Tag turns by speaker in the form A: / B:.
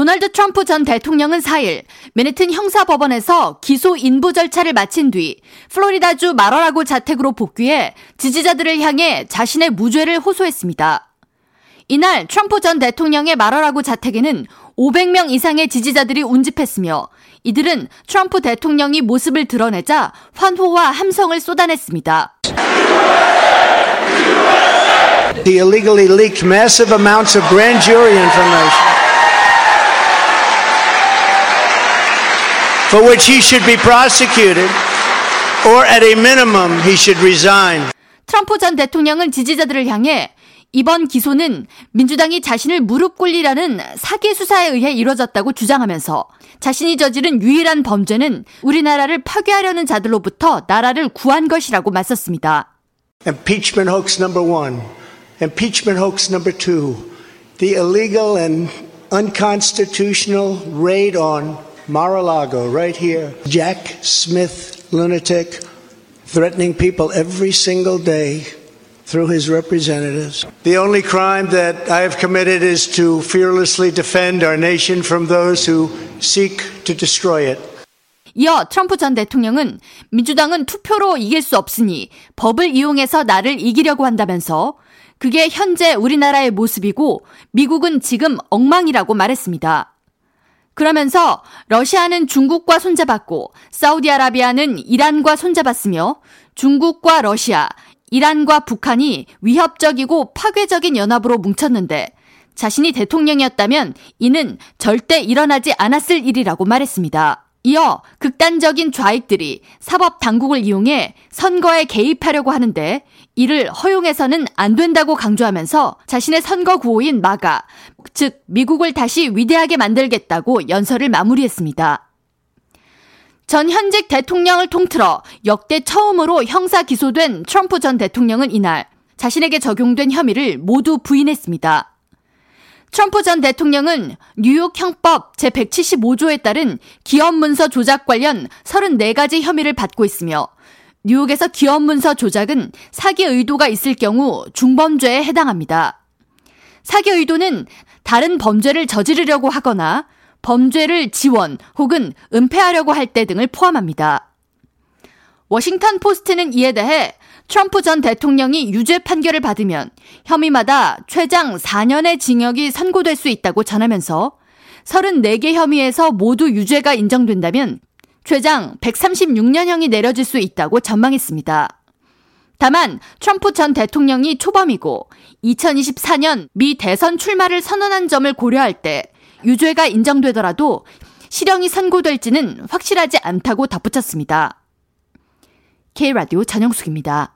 A: 도널드 트럼프 전 대통령은 4일 맨해튼 형사법원에서 기소 인부 절차를 마친 뒤 플로리다주 마러라고 자택으로 복귀해 지지자들을 향해 자신의 무죄를 호소했습니다. 이날 트럼프 전 대통령의 마러라고 자택에는 500명 이상의 지지자들이 운집했으며 이들은 트럼프 대통령이 모습을 드러내자 환호와 함성을 쏟아냈습니다.
B: He illegally leaked massive amounts of grand jury information. For which he should be prosecuted, or at a minimum, he should resign.
A: 트럼프 전 대통령은 지지자들을 향해 이번 기소는 민주당이 자신을 무릎 꿇리라는 사기 수사에 의해 이뤄졌다고 주장하면서 자신이 저지른 유일한 범죄는 우리나라를 파괴하려는 자들로부터 나라를 구한 것이라고 맞섰습니다.
B: Impeachment hoax number one. Impeachment hoax number two. The illegal and unconstitutional raid on Mar-a-Lago, right here. Jack Smith, lunatic, threatening people every single day through his representatives. The only crime that I have committed is to fearlessly defend our nation from those who seek to destroy it.
A: 이어 트럼프 전 대통령은 민주당은 투표로 이길 수 없으니 법을 이용해서 나를 이기려고 한다면서 그게 현재 우리나라의 모습이고 미국은 지금 엉망이라고 말했습니다. 그러면서 러시아는 중국과 손잡았고 사우디아라비아는 이란과 손잡았으며 중국과 러시아, 이란과 북한이 위협적이고 파괴적인 연합으로 뭉쳤는데 자신이 대통령이었다면 이는 절대 일어나지 않았을 일이라고 말했습니다. 이어 극단적인 좌익들이 사법 당국을 이용해 선거에 개입하려고 하는데 이를 허용해서는 안 된다고 강조하면서 자신의 선거 구호인 마가, 즉 미국을 다시 위대하게 만들겠다고 연설을 마무리했습니다. 전 현직 대통령을 통틀어 역대 처음으로 형사 기소된 트럼프 전 대통령은 이날 자신에게 적용된 혐의를 모두 부인했습니다. 트럼프 전 대통령은 뉴욕 형법 제175조에 따른 기업 문서 조작 관련 34가지 혐의를 받고 있으며 뉴욕에서 기업 문서 조작은 사기 의도가 있을 경우 중범죄에 해당합니다. 사기 의도는 다른 범죄를 저지르려고 하거나 범죄를 지원 혹은 은폐하려고 할 때 등을 포함합니다. 워싱턴 포스트는 이에 대해 트럼프 전 대통령이 유죄 판결을 받으면 혐의마다 최장 4년의 징역이 선고될 수 있다고 전하면서 34개 혐의에서 모두 유죄가 인정된다면 최장 136년형이 내려질 수 있다고 전망했습니다. 다만 트럼프 전 대통령이 초범이고 2024년 미 대선 출마를 선언한 점을 고려할 때 유죄가 인정되더라도 실형이 선고될지는 확실하지 않다고 덧붙였습니다. K라디오 전영숙입니다.